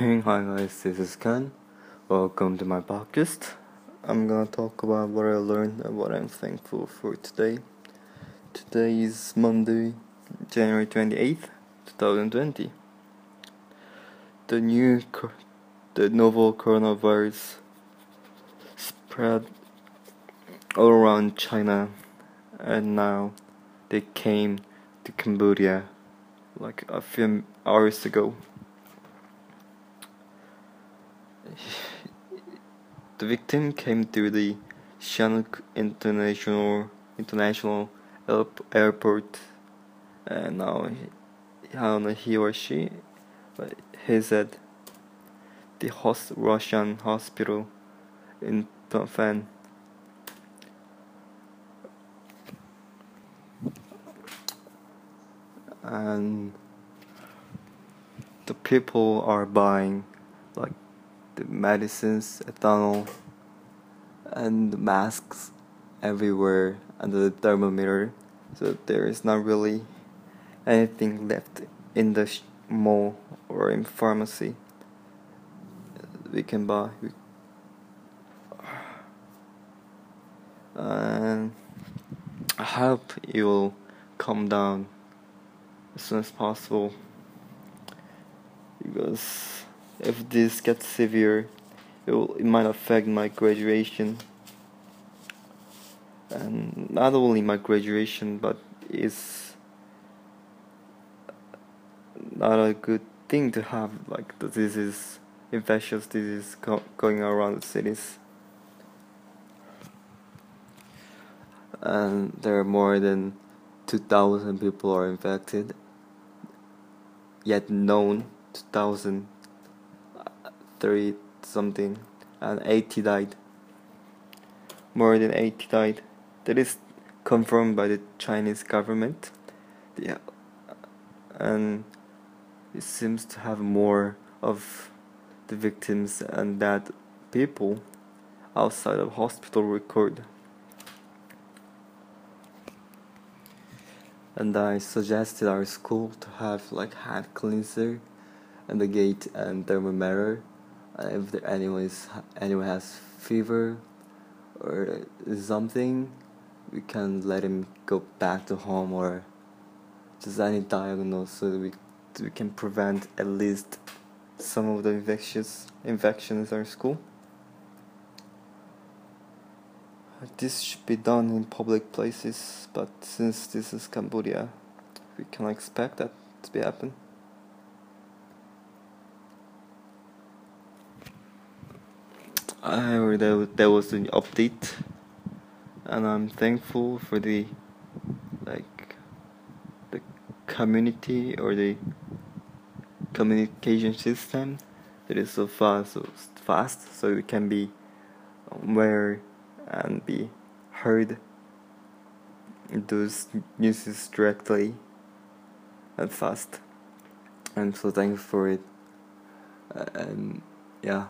Hey, hi guys, this is Ken. Welcome to my podcast. I'm gonna talk about what I learned and what I'm thankful for today. Today is Monday, January 28th, 2020. The new, the novel coronavirus spread all around China, and now they came to Cambodia like a few hours ago. The victim came to the Sihanouk International International Airport, and now he, I don't know he or she, but he's at the host Russian hospital in Penh. And the people are buying like the medicines, ethanol, and masks everywhere under the thermometer. So there is not really anything left in the mall or in pharmacy we can buy. And I hope it will calm down as soon as possible because if this gets severe, it, will, it might affect my graduation. And not only my graduation, but it's not a good thing to have like the disease, infectious disease go- going around the cities. And there are more than 2,000 people are infected, yet known 2,000 30 something and 80 died. More than 80 died. That is confirmed by the Chinese government. Yeah, and it seems to have more of the victims and that people outside of hospital record. And I suggested our school to have like hand cleanser and the gate and thermometer uh, Uh, if there anyone is anyone has fever or something, we can let him go back to home or just any diagnosis so we we can prevent at least some of the infectious infections in our school. This should be done in public places, but since this is Cambodia, we can expect that to be happen. Uh, I that there was an update, and I'm thankful for the like the community or the communication system that is so fast, so fast, so it can be aware and be heard those news directly and fast. I'm so thankful for it, uh, and yeah.